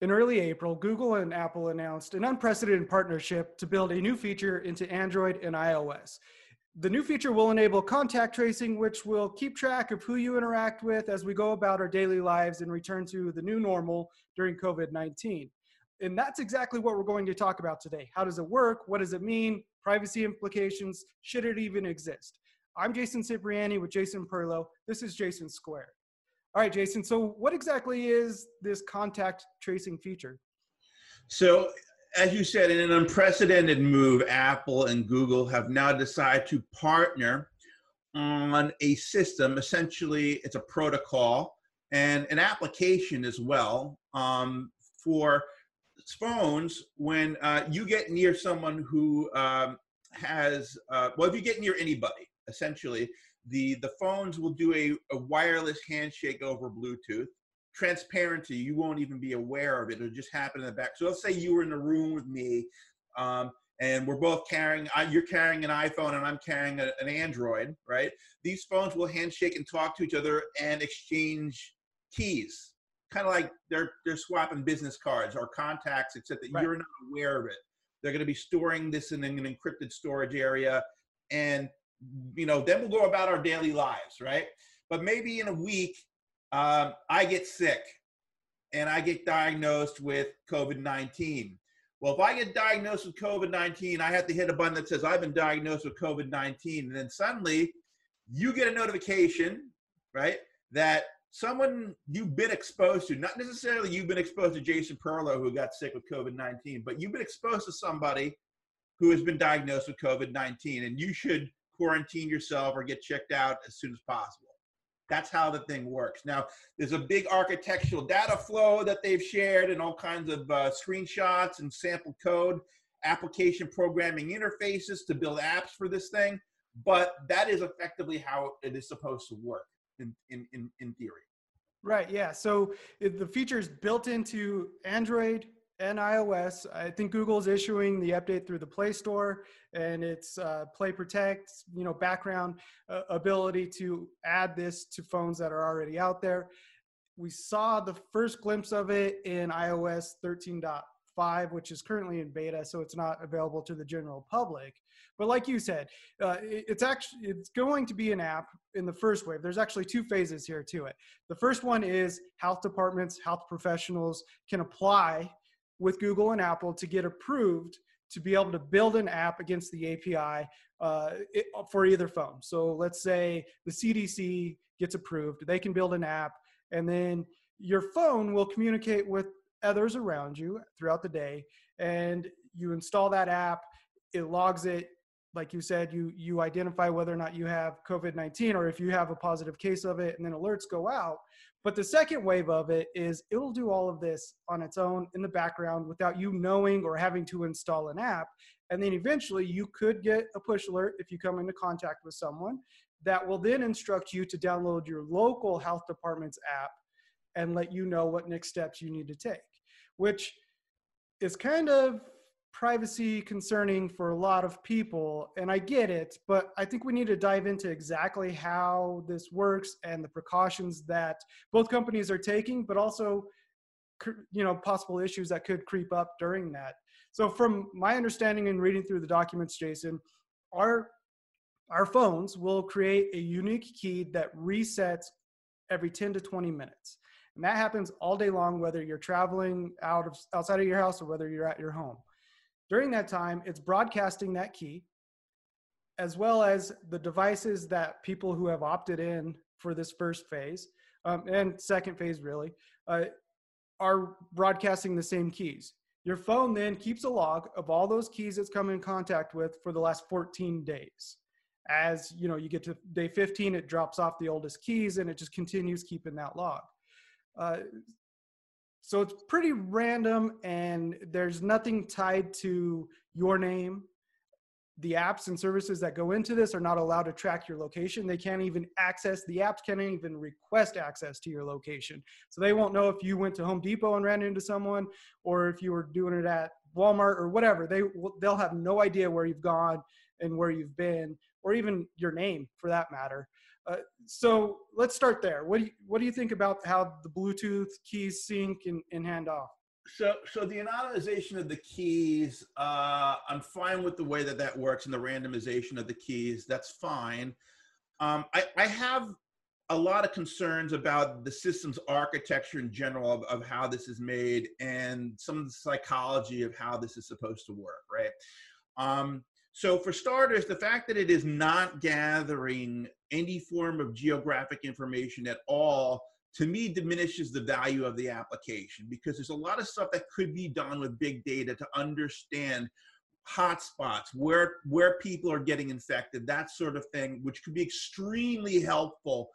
In early April, Google and Apple announced an unprecedented partnership to build a new feature into Android and iOS. The new feature will enable contact tracing, which will keep track of who you interact with as we go about our daily lives and return to the new normal during COVID 19. And that's exactly what we're going to talk about today. How does it work? What does it mean? Privacy implications? Should it even exist? I'm Jason Cipriani with Jason Perlow. This is Jason Squared. All right, Jason. So, what exactly is this contact tracing feature? So, as you said, in an unprecedented move, Apple and Google have now decided to partner on a system. Essentially, it's a protocol and an application as well um, for phones when uh, you get near someone who um, has, uh, well, if you get near anybody, essentially, the, the phones will do a, a wireless handshake over Bluetooth. Transparency, you won't even be aware of it. It'll just happen in the back. So let's say you were in the room with me um, and we're both carrying, uh, you're carrying an iPhone and I'm carrying a, an Android, right? These phones will handshake and talk to each other and exchange keys. Kind of like they're, they're swapping business cards or contacts, except that right. you're not aware of it. They're going to be storing this in an encrypted storage area. And you know, then we'll go about our daily lives, right? But maybe in a week, um, I get sick and I get diagnosed with COVID 19. Well, if I get diagnosed with COVID 19, I have to hit a button that says I've been diagnosed with COVID 19. And then suddenly you get a notification, right, that someone you've been exposed to, not necessarily you've been exposed to Jason Perlow who got sick with COVID 19, but you've been exposed to somebody who has been diagnosed with COVID 19. And you should quarantine yourself or get checked out as soon as possible. That's how the thing works. Now, there's a big architectural data flow that they've shared and all kinds of uh, screenshots and sample code, application programming interfaces to build apps for this thing. But that is effectively how it is supposed to work in, in, in, in theory. Right, yeah. So the feature is built into Android, and iOS. I think Google's issuing the update through the Play Store, and it's uh, Play Protect, you know, background uh, ability to add this to phones that are already out there. We saw the first glimpse of it in iOS 13.5, which is currently in beta, so it's not available to the general public. But like you said, uh, it's actually it's going to be an app in the first wave. There's actually two phases here to it. The first one is health departments, health professionals can apply with Google and Apple to get approved to be able to build an app against the API uh, it, for either phone. So let's say the CDC gets approved, they can build an app, and then your phone will communicate with others around you throughout the day. And you install that app, it logs it. Like you said, you you identify whether or not you have COVID 19 or if you have a positive case of it, and then alerts go out. But the second wave of it is it'll do all of this on its own in the background without you knowing or having to install an app. And then eventually you could get a push alert if you come into contact with someone that will then instruct you to download your local health department's app and let you know what next steps you need to take, which is kind of privacy concerning for a lot of people and i get it but i think we need to dive into exactly how this works and the precautions that both companies are taking but also you know possible issues that could creep up during that. So from my understanding and reading through the documents jason our our phones will create a unique key that resets every 10 to 20 minutes and that happens all day long whether you're traveling out of outside of your house or whether you're at your home during that time, it's broadcasting that key, as well as the devices that people who have opted in for this first phase um, and second phase, really, uh, are broadcasting the same keys. Your phone then keeps a log of all those keys it's come in contact with for the last 14 days. As you know, you get to day 15, it drops off the oldest keys and it just continues keeping that log. Uh, so it's pretty random and there's nothing tied to your name. The apps and services that go into this are not allowed to track your location. They can't even access, the apps can't even request access to your location. So they won't know if you went to Home Depot and ran into someone or if you were doing it at Walmart or whatever. They, they'll have no idea where you've gone and where you've been or even your name for that matter. Uh, so let's start there. What do you, what do you think about how the Bluetooth keys sync and, and hand off? So, so the anonymization of the keys, uh, I'm fine with the way that that works and the randomization of the keys. That's fine. Um, I, I have a lot of concerns about the system's architecture in general of, of how this is made and some of the psychology of how this is supposed to work, right? Um, so for starters, the fact that it is not gathering any form of geographic information at all to me diminishes the value of the application because there's a lot of stuff that could be done with big data to understand hotspots where where people are getting infected that sort of thing which could be extremely helpful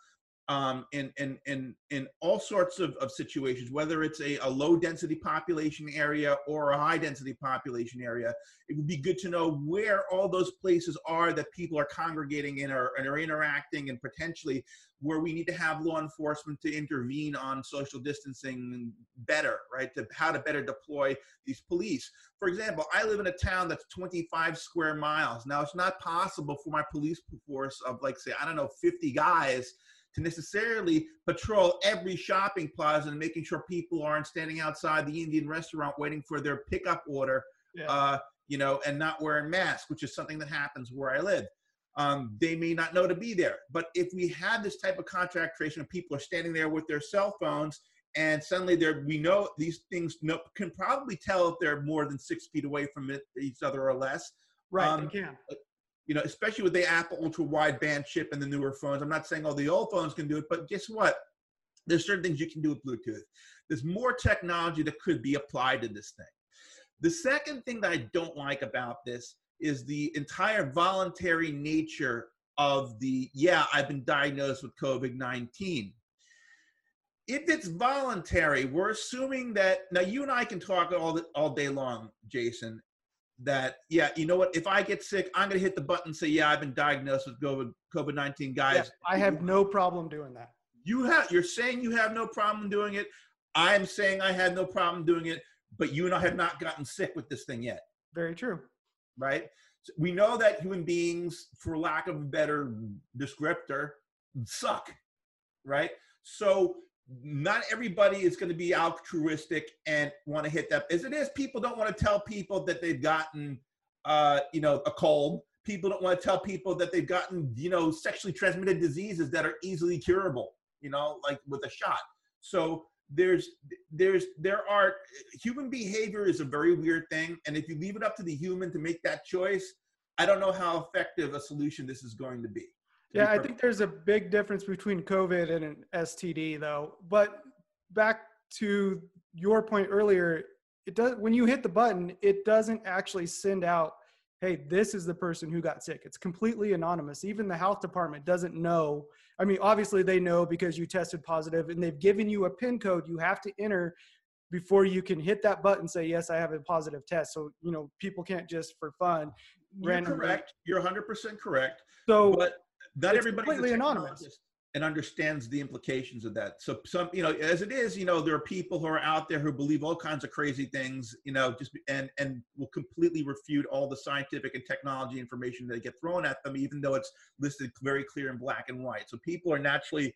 um, in, in, in, in all sorts of, of situations, whether it's a, a low density population area or a high density population area. It would be good to know where all those places are that people are congregating in or, and are interacting and potentially where we need to have law enforcement to intervene on social distancing better, right? To how to better deploy these police. For example, I live in a town that's 25 square miles. Now it's not possible for my police force of like say, I don't know, 50 guys to necessarily patrol every shopping plaza and making sure people aren't standing outside the Indian restaurant waiting for their pickup order, yeah. uh, you know, and not wearing masks, which is something that happens where I live. Um, they may not know to be there. But if we have this type of contract tracing and people are standing there with their cell phones and suddenly they're, we know these things know, can probably tell if they're more than six feet away from it, each other or less. Right, um, they can you know, especially with the Apple ultra wideband chip and the newer phones. I'm not saying all the old phones can do it, but guess what? There's certain things you can do with Bluetooth. There's more technology that could be applied to this thing. The second thing that I don't like about this is the entire voluntary nature of the, yeah, I've been diagnosed with COVID 19. If it's voluntary, we're assuming that now you and I can talk all, all day long, Jason, that yeah you know what if i get sick i'm going to hit the button and say yeah i've been diagnosed with covid 19 guys. Yeah, i have no problem doing that. You have you're saying you have no problem doing it. I'm saying i had no problem doing it but you and i have not gotten sick with this thing yet. Very true. Right? So we know that human beings for lack of a better descriptor suck. Right? So not everybody is going to be altruistic and want to hit that. As it is, people don't want to tell people that they've gotten, uh, you know, a cold. People don't want to tell people that they've gotten, you know, sexually transmitted diseases that are easily curable, you know, like with a shot. So there's, there's, there are, human behavior is a very weird thing. And if you leave it up to the human to make that choice, I don't know how effective a solution this is going to be. Yeah, I think there's a big difference between COVID and an STD, though. But back to your point earlier, it does when you hit the button, it doesn't actually send out, "Hey, this is the person who got sick." It's completely anonymous. Even the health department doesn't know. I mean, obviously they know because you tested positive, and they've given you a PIN code you have to enter before you can hit that button say yes i have a positive test so you know people can't just for fun you're correct you're 100% correct so but not everybody completely anonymous and understands the implications of that. So some, you know, as it is, you know, there are people who are out there who believe all kinds of crazy things, you know, just and and will completely refute all the scientific and technology information that get thrown at them, even though it's listed very clear in black and white. So people are naturally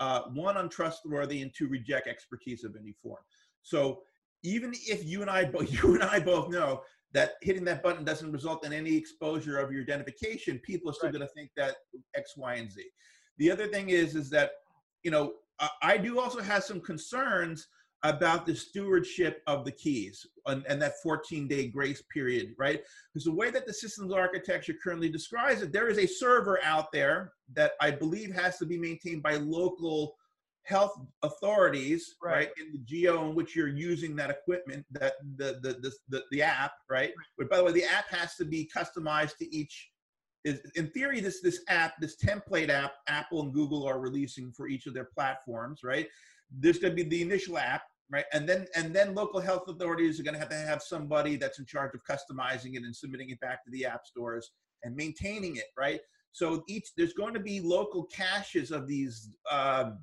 uh, one untrustworthy and two reject expertise of any form. So even if you and I both you and I both know that hitting that button doesn't result in any exposure of your identification, people are still right. going to think that X, Y, and Z. The other thing is, is that, you know, I do also have some concerns about the stewardship of the keys and, and that 14 day grace period, right? Because the way that the systems architecture currently describes it, there is a server out there that I believe has to be maintained by local health authorities, right. right. in the geo in which you're using that equipment, that the the the the, the app, right? right? But by the way, the app has to be customized to each. Is in theory, this this app, this template app, Apple and Google are releasing for each of their platforms, right? There's going to be the initial app, right? And then and then local health authorities are going to have to have somebody that's in charge of customizing it and submitting it back to the app stores and maintaining it, right? So each there's going to be local caches of these um,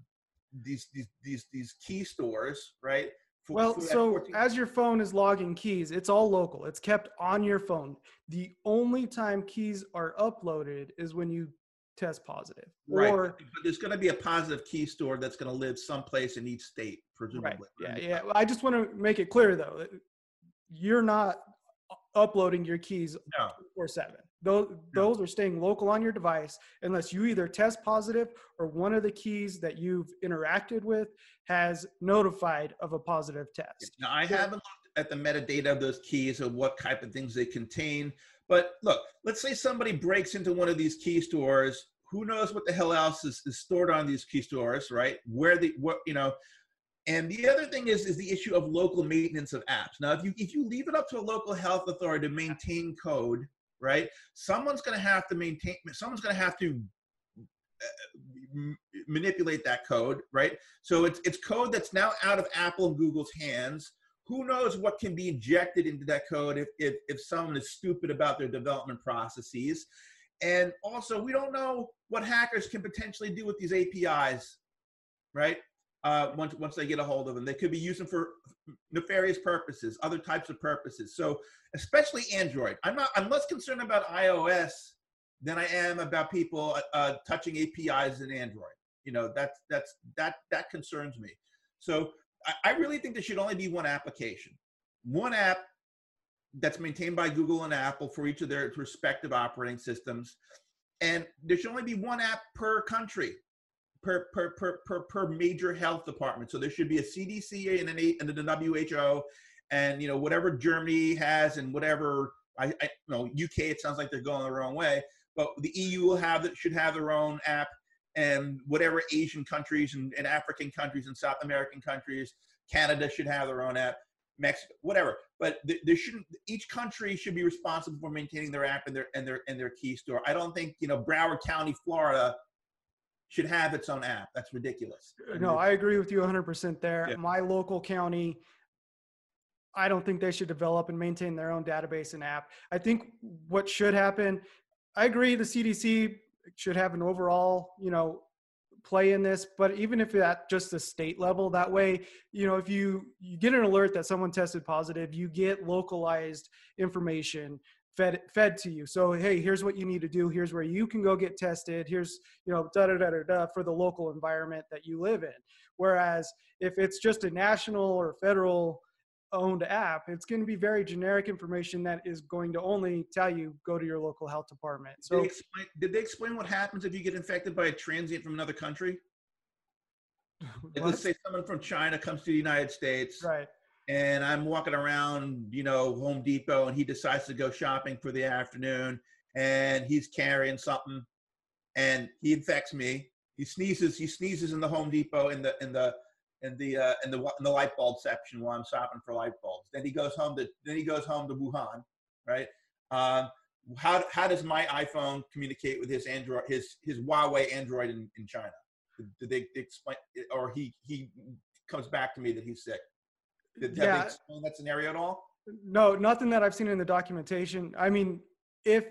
these these these these key stores, right? For, well, for so 14- as your phone is logging keys, it's all local. It's kept on your phone. The only time keys are uploaded is when you test positive. Right. Or but there's going to be a positive key store that's going to live someplace in each state, presumably. Right. Yeah. Yeah. I just want to make it clear though, you're not uploading your keys no. or seven. Those, those are staying local on your device unless you either test positive or one of the keys that you've interacted with has notified of a positive test. Now, I haven't looked at the metadata of those keys or what type of things they contain. But look, let's say somebody breaks into one of these key stores. Who knows what the hell else is, is stored on these key stores, right? Where the what you know, and the other thing is is the issue of local maintenance of apps. Now, if you if you leave it up to a local health authority to maintain code, right? Someone's going to have to maintain. Someone's going to have to uh, manipulate that code, right? So it's it's code that's now out of Apple and Google's hands. Who knows what can be injected into that code if if, if someone is stupid about their development processes. And also, we don't know what hackers can potentially do with these APIs, right? Uh, once once they get a hold of them. They could be using for nefarious purposes, other types of purposes. So especially Android. I'm not. I'm less concerned about iOS than I am about people uh, touching APIs in Android. You know, that's that's that that concerns me. So I, I really think there should only be one application, one app that's maintained by Google and Apple for each of their respective operating systems. And there should only be one app per country per, per, per, per, per major health department. So there should be a CDC and an and the WHO, and you know whatever Germany has and whatever I, I you know UK. It sounds like they're going the wrong way, but the EU will have that should have their own app, and whatever Asian countries and, and African countries and South American countries, Canada should have their own app. Mexico, whatever. But there shouldn't. Each country should be responsible for maintaining their app and their and their and their key store. I don't think you know Broward County, Florida, should have its own app. That's ridiculous. No, I agree with you 100% there. Yeah. My local county, I don't think they should develop and maintain their own database and app. I think what should happen, I agree the CDC should have an overall, you know, play in this, but even if at just the state level, that way, you know, if you you get an alert that someone tested positive, you get localized information fed fed to you. So hey, here's what you need to do. Here's where you can go get tested. Here's you know da da da da, da for the local environment that you live in. Whereas if it's just a national or federal owned app, it's going to be very generic information that is going to only tell you go to your local health department. So did they explain, did they explain what happens if you get infected by a transient from another country? let's say someone from China comes to the United States. Right and I'm walking around, you know, Home Depot, and he decides to go shopping for the afternoon, and he's carrying something, and he infects me. He sneezes. He sneezes in the Home Depot in the in the in the uh, in the in the light bulb section while I'm shopping for light bulbs. Then he goes home to then he goes home to Wuhan, right? Um, how how does my iPhone communicate with his Android his his Huawei Android in, in China? Did they explain, or he he comes back to me that he's sick? Did, yeah. they explain that scenario at all? No, nothing that I've seen in the documentation. I mean, if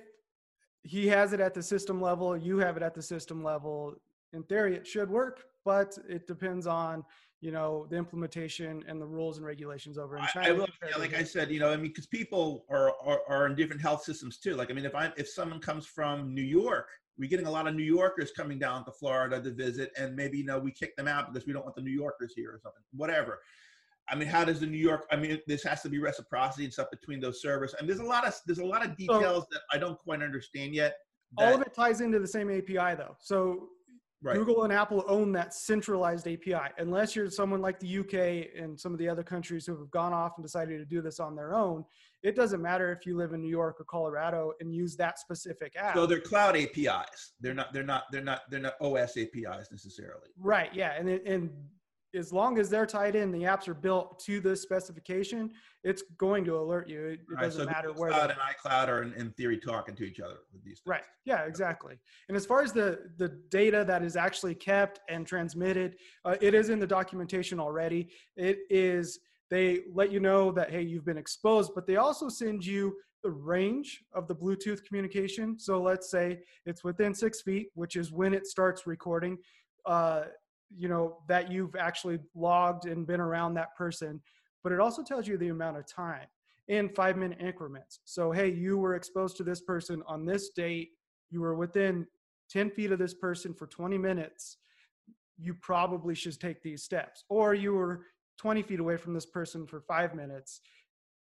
he has it at the system level, you have it at the system level. In theory, it should work, but it depends on you know the implementation and the rules and regulations over in China. I, I will, yeah, like I said, you know, I mean, because people are, are, are in different health systems too. Like, I mean, if I if someone comes from New York, we're getting a lot of New Yorkers coming down to Florida to visit, and maybe you know we kick them out because we don't want the New Yorkers here or something. Whatever. I mean, how does the New York? I mean, this has to be reciprocity and stuff between those servers. And there's a lot of there's a lot of details so, that I don't quite understand yet. That, all of it ties into the same API though. So right. Google and Apple own that centralized API. Unless you're someone like the UK and some of the other countries who have gone off and decided to do this on their own, it doesn't matter if you live in New York or Colorado and use that specific app. So they're cloud APIs. They're not. They're not. They're not. They're not OS APIs necessarily. Right. Yeah. And and as long as they're tied in, the apps are built to this specification, it's going to alert you. It, it right, doesn't so matter where. Cloud and iCloud are in, in, theory talking to each other with these. Things. Right. Yeah. Exactly. And as far as the the data that is actually kept and transmitted, uh, it is in the documentation already. It is. They let you know that hey, you've been exposed, but they also send you the range of the Bluetooth communication. So let's say it's within six feet, which is when it starts recording. Uh, you know that you've actually logged and been around that person but it also tells you the amount of time in five minute increments so hey you were exposed to this person on this date you were within 10 feet of this person for 20 minutes, you probably should take these steps. Or you were 20 feet away from this person for five minutes.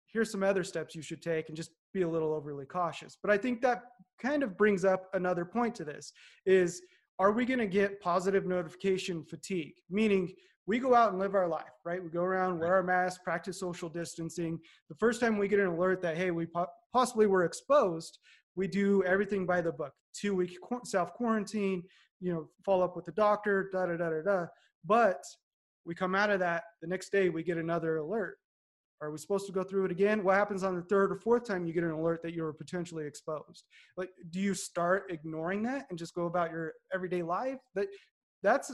Here's some other steps you should take and just be a little overly cautious. But I think that kind of brings up another point to this is are we going to get positive notification fatigue? Meaning we go out and live our life, right? We go around, wear our masks, practice social distancing. The first time we get an alert that, hey, we po- possibly were exposed, we do everything by the book. Two week self quarantine, you know, follow up with the doctor, da da da da da. But we come out of that the next day, we get another alert. Are we supposed to go through it again? What happens on the third or fourth time you get an alert that you were potentially exposed? Like, do you start ignoring that and just go about your everyday life? That that's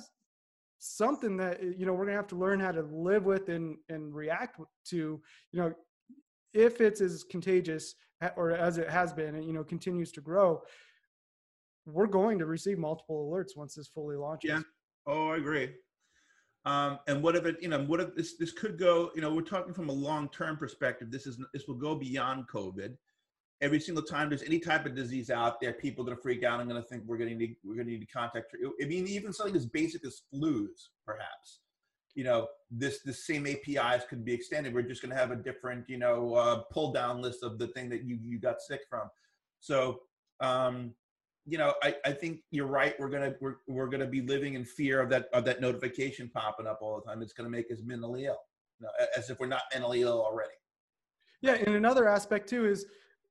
something that eh, you know we're gonna have to learn how to live with and and react to. You know, if it's as contagious eh, or as it has been, and you know continues to grow, we're going to receive multiple alerts once this fully launches. Yeah. Oh, I agree. Um, and what if it, you know, what if this this could go, you know, we're talking from a long term perspective. This is this will go beyond COVID. Every single time there's any type of disease out there, people are going to freak out. I'm going to think we're going to need we're going to need to contact. I mean, even something as basic as flus, perhaps. You know, this the same APIs could be extended. We're just going to have a different, you know, uh, pull down list of the thing that you you got sick from. So um, you know, I, I think you're right. We're gonna we're, we're gonna be living in fear of that of that notification popping up all the time. It's gonna make us mentally ill, you know, as if we're not mentally ill already. Yeah, and another aspect too is,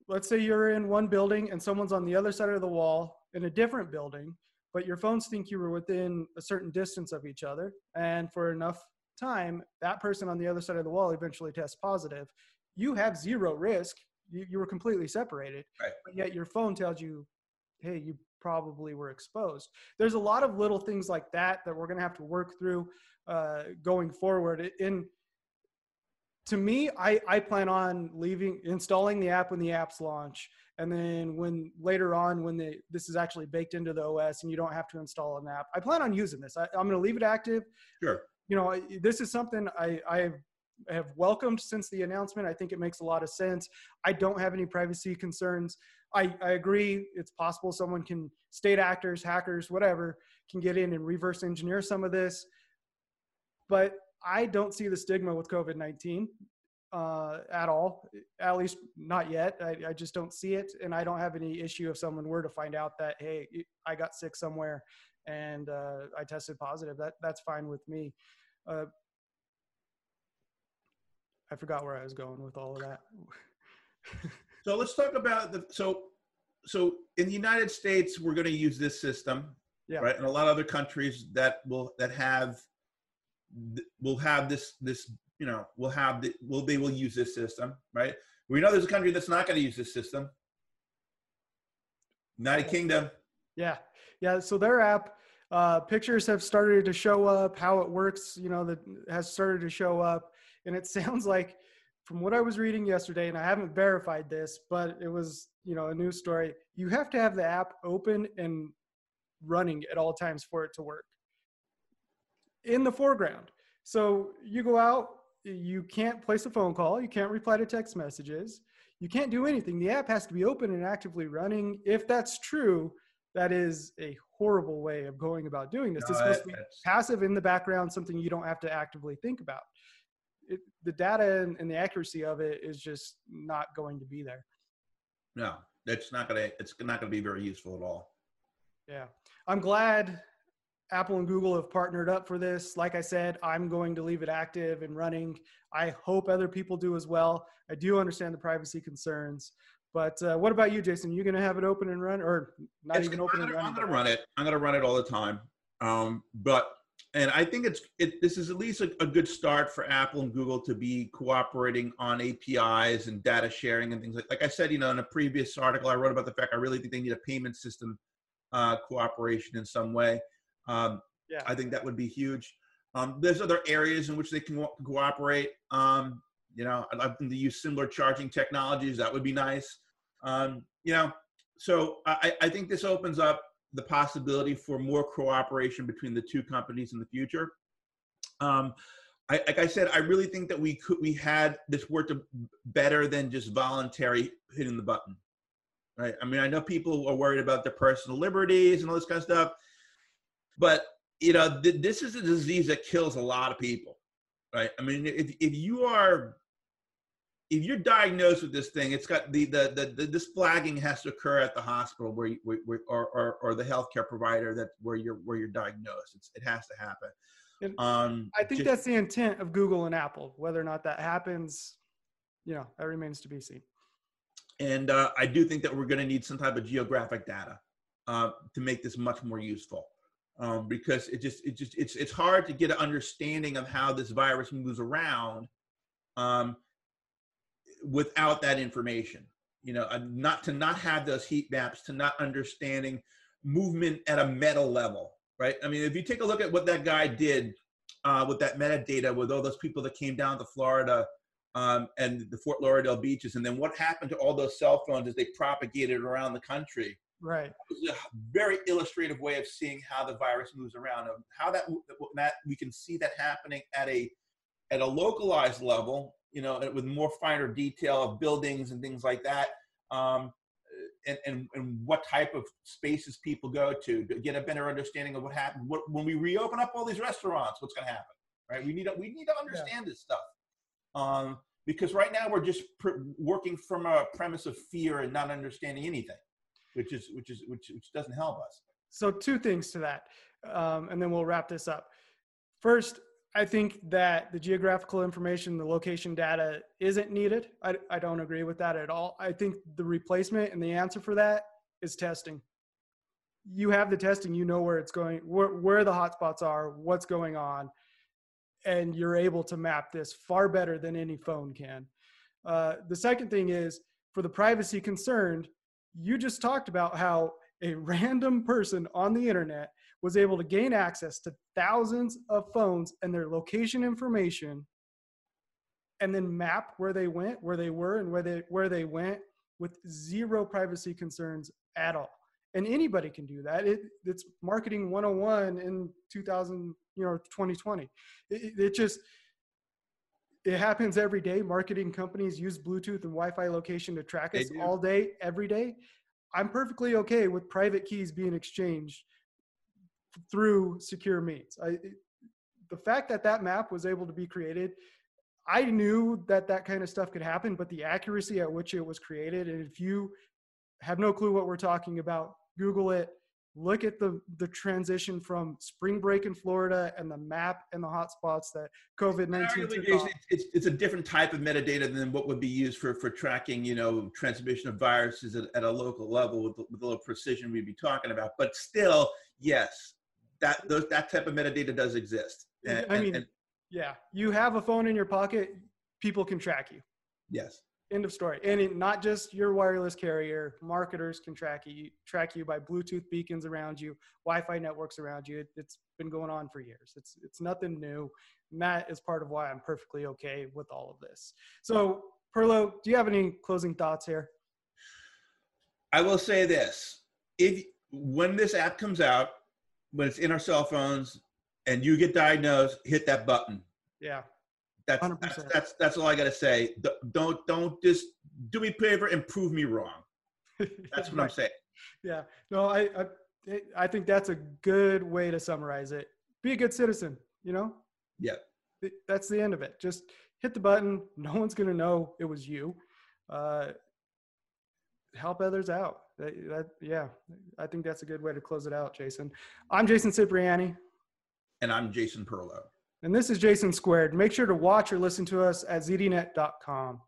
let's say you're in one building and someone's on the other side of the wall in a different building, but your phones think you were within a certain distance of each other, and for enough time, that person on the other side of the wall eventually tests positive. You have zero risk. You, you were completely separated, right. but yet your phone tells you hey, you probably were exposed. There's a lot of little things like that that we're going to have to work through uh, going forward. In to me, I, I plan on leaving installing the app when the apps launch, and then when later on when the this is actually baked into the OS and you don't have to install an app. I plan on using this. I, I'm going to leave it active. Sure. You know, this is something I I have welcomed since the announcement. I think it makes a lot of sense. I don't have any privacy concerns. I, I agree. It's possible someone can state actors hackers whatever can get in and reverse engineer some of this. But i don't see the stigma with covid-19 uh, at all at least not yet. I, I just don't see it and i don't have any issue if someone were to find out that hey i got sick somewhere and uh, i tested positive. That that's fine with me. Uh, i forgot where i was going with all of that So let's talk about the so so in the United States we're going to use this system, yeah. right? And a lot of other countries that will that have will have this this you know will have the will they will use this system, right? We know there's a country that's not going to use this system. United Kingdom. Yeah, yeah. So their app uh, pictures have started to show up. How it works, you know, that has started to show up, and it sounds like from what I was reading yesterday, and I haven't verified this, but it was, you know, a news story. You have to have the app open and running at all times for it to work in the foreground. So you go out, you can't place a phone call, you can't reply to text messages, you can't do anything. The app has to be open and actively running. If that's true, that is a horrible way of going about doing this. No, it's supposed to be passive in the background, something you don't have to actively think about it, the data and, and the accuracy of it is just not going to be there. No, it's not gonna. It's not gonna be very useful at all. Yeah, I'm glad Apple and Google have partnered up for this. Like I said, I'm going to leave it active and running. I hope other people do as well. I do understand the privacy concerns. But uh, what about you, Jason? You going to have it open and run, or not it's, even open I'm gonna, and run? I'm going to run it. I'm to run it all the time. Um, but and I think it's it, this is at least a, a, good start for Apple and Google to be cooperating on APIs and data sharing and things like. Like I said, you know, in a previous article I wrote about the fact I really think they need a payment system uh, cooperation in some way. Um, yeah. I think that would be huge. Um, there's other areas in which they can co- cooperate. Um, you know, I'd like them to use similar charging technologies. That would be nice. Um, you know, so I, I think this opens up the possibility for more cooperation between the two companies in the future. Um, I, like I said, I really think that we could we had this worked better than just voluntary hitting the button. right? I mean, I know people are worried about their personal liberties and all this kind of stuff, but you know, th- this is a disease that kills a lot of people, right? I mean, if if you are if you're diagnosed with this thing, it's got the the, the, the this flagging has to occur at the hospital where, you, where, or, or or the healthcare provider that where you're where you're diagnosed. It's, it has to happen. Um, I think just, that's the intent of Google and Apple. Whether or not that happens, you know, that remains to be seen. And uh, I do think that we're going to need some type of geographic data uh, to make this much more useful. Um, because it just it just it's it's hard to get an understanding of how this virus moves around um, without that information. You know, uh, not to not have those heat maps, to not understanding movement at a meta level, right? I mean, if you take a look at what that guy did uh, with that metadata, with all those people that came down to Florida um, and the Fort Lauderdale beaches, and then what happened to all those cell phones as they propagated around the country. Right. It was a very illustrative way of seeing how the virus moves around, how that that we can see that happening at a at a localized level, you know, with more finer detail of buildings and things like that. Um, and, and, and what type of spaces people go to to get a better understanding of what happened what, when we reopen up all these restaurants what's going to happen right we need to we need to understand yeah. this stuff um, because right now we're just pr- working from a premise of fear and not understanding anything, which is which is which which doesn't help us. So two things to that, um, and then we'll wrap this up. First, I think that the geographical information, the location data isn't needed. I, I don't agree with that at all. I think the replacement and the answer for that is testing. You have the testing, you know where it's going, where, where the hotspots are, what's going on and you're able to map this far better than any phone can. Uh, the second thing is for the privacy concerned, you just talked about how a random person on the internet was able to gain access to thousands of phones and their location information and then map where they went, where they were, and where they where they went with zero privacy concerns at all. And anybody can do that. It, it's marketing 101 in 2000 you know 2020 it, it just it happens every day marketing companies use bluetooth and wi-fi location to track us all day every day i'm perfectly okay with private keys being exchanged through secure means. I, the fact that that map was able to be created i knew that that kind of stuff could happen but the accuracy at which it was created and if you have no clue what we're talking about google it look at the the transition from spring break in Florida and the map and the hotspots that COVID nineteen. It's, it's a different type of metadata than what would be used for for tracking, you know, transmission of viruses at, at a local level with, with a little precision we'd be talking about. But still, yes, that those that type of metadata does exist. And, I mean, and, yeah, you have a phone in your pocket, people can track you. Yes. End of story. And it, not just your wireless carrier, marketers can track you, track you by Bluetooth beacons around you, Wi-Fi networks around you. It, has been going on for years. It's it's nothing new. And that is part of why I'm perfectly okay with all of this. So, Perlow, do you have any closing thoughts here? I will say this: if when this app comes out, when it's in our cell phones, and you get diagnosed, hit that button. Yeah. That's, that's, that's that's all I gotta say. Don't don't just do me a favor and prove me wrong. That's what I'm saying. Yeah. No, I, I I think that's a good way to summarize it. Be a good citizen. You know. Yeah. That's the end of it. Just hit the button. No one's gonna know it was you. Uh, help others out. That, that, yeah, I think that's a good way to close it out, Jason. I'm Jason Cipriani. And I'm Jason Perlow. And this is Jason Squared. Make sure to watch or listen to us at zdnet.com.